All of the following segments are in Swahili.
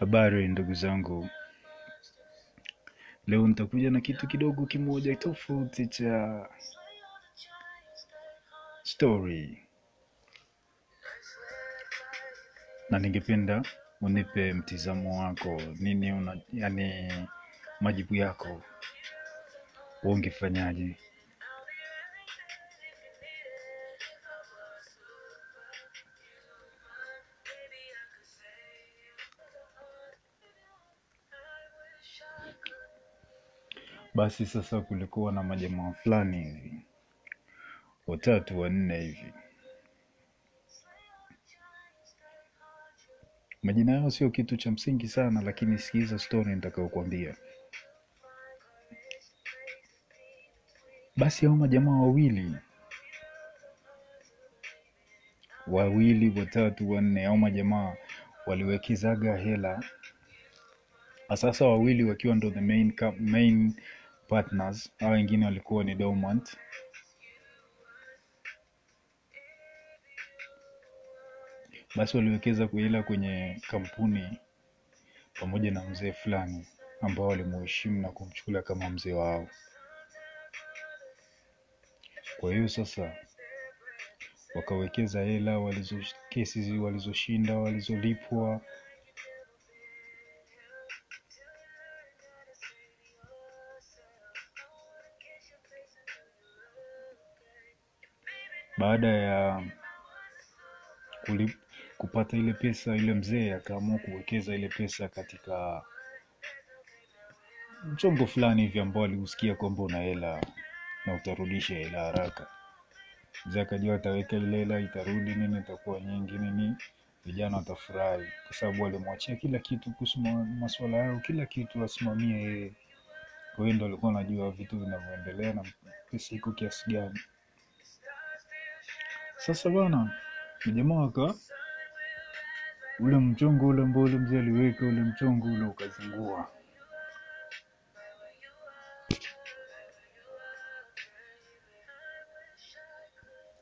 Habari ndugu zangu, leo nitakuja na kitu kidogo kimoja tofauti cha story, na ningependa unipe mtizamo wako, nini una, yani majibu yako, ungefanyaje? Basi sasa, kulikuwa na majamaa fulani hivi. Watatu wanne hivi, majina yao sio kitu cha msingi sana, lakini sikiza story nitakayokuambia. Basi hao majamaa wawili. Wawili watatu wanne, au majamaa waliwekezaga hela. Sasa, wawili wakiwa ndo the main, main partners, hao wengine walikuwa ni dormant. Basi waliwekeza kuela kwenye kampuni pamoja na mzee fulani ambao walimuheshimu na kumchukulia kama mzee wao. Kwa hiyo sasa wakawekeza hela walizo kesi walizoshinda walizolipwa baada ya kulip, kupata ile pesa, ile mzee akaamua kuwekeza ile pesa katika mchongo fulani hivi ambao aliusikia kwamba una hela na utarudisha hela haraka. Mzee akajua ataweka ile hela itarudi nini, itakuwa nyingi nini, vijana watafurahi kwa sababu walimwachia kila kitu kuhusu ma- masuala yao, kila kitu asimamie yeye. Kwa hiyo ndo alikuwa anajua vitu vinavyoendelea na pesa iko kiasi gani. Sasa bwana, jamaa waka ule mchongo ule ambao ule mzee aliweka ule mchongo ule ukazingua.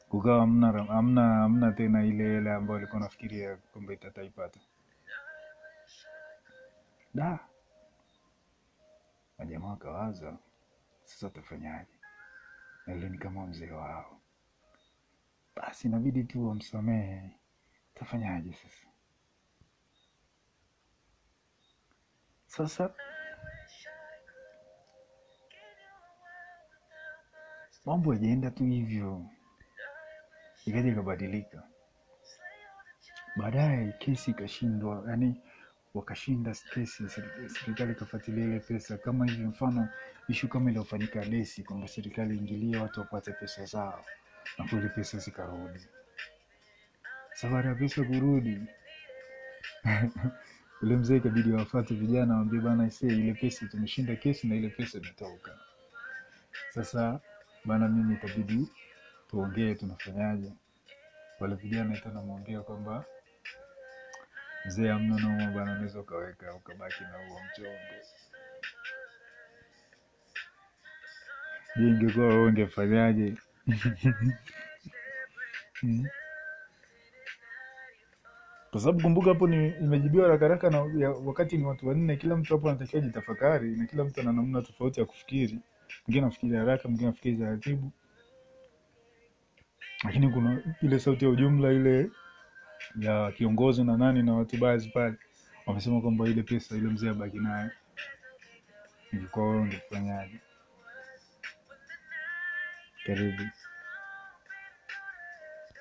kukawa amna amna amna tena ile hela ambayo alikuwa nafikiria kwamba itataipata. Da, majamaa akawaza sasa tafanyaje? Na ni kama mzee wao, basi inabidi tu wamsamehe. Tafanyaje sasa? Sasa mambo yajaenda tu hivyo, ikaja ikabadilika. Baadaye kesi ikashindwa, yani wakashinda kesi, serikali ikafuatilia ile pesa. Kama hivi mfano ishu kama iliyofanyika Desi, kwamba serikali ingilie watu wapate pesa zao, na kweli pesa zikarudi. Safari ya pesa kurudi, ule mzee ikabidi wafate vijana, waambie bana, ise ile pesa tumeshinda kesi na ile pesa imetoka. Sasa bana, mimi itabidi tuongee, tunafanyaje? Wale vijana ita namwambia kwamba mzee, amna noma bana, unaweza ukaweka ukabaki na huo mchongo. Ingekuwa wewe ungefanyaje? Kwa sababu kumbuka hapo ni imejibiwa haraka haraka na ya, wakati ni watu wanne, kila mtu hapo anatakiwa jitafakari, na kila mtu ana namna tofauti ya kufikiri. Mwingine anafikiri haraka, mwingine anafikiri taratibu, lakini kuna ile sauti ya ujumla ile ya kiongozi na nani na watu baadhi pale wamesema kwamba ile pesa ile mzee abaki nayo. ilikuwa wewe ungefanyaje? перерыв.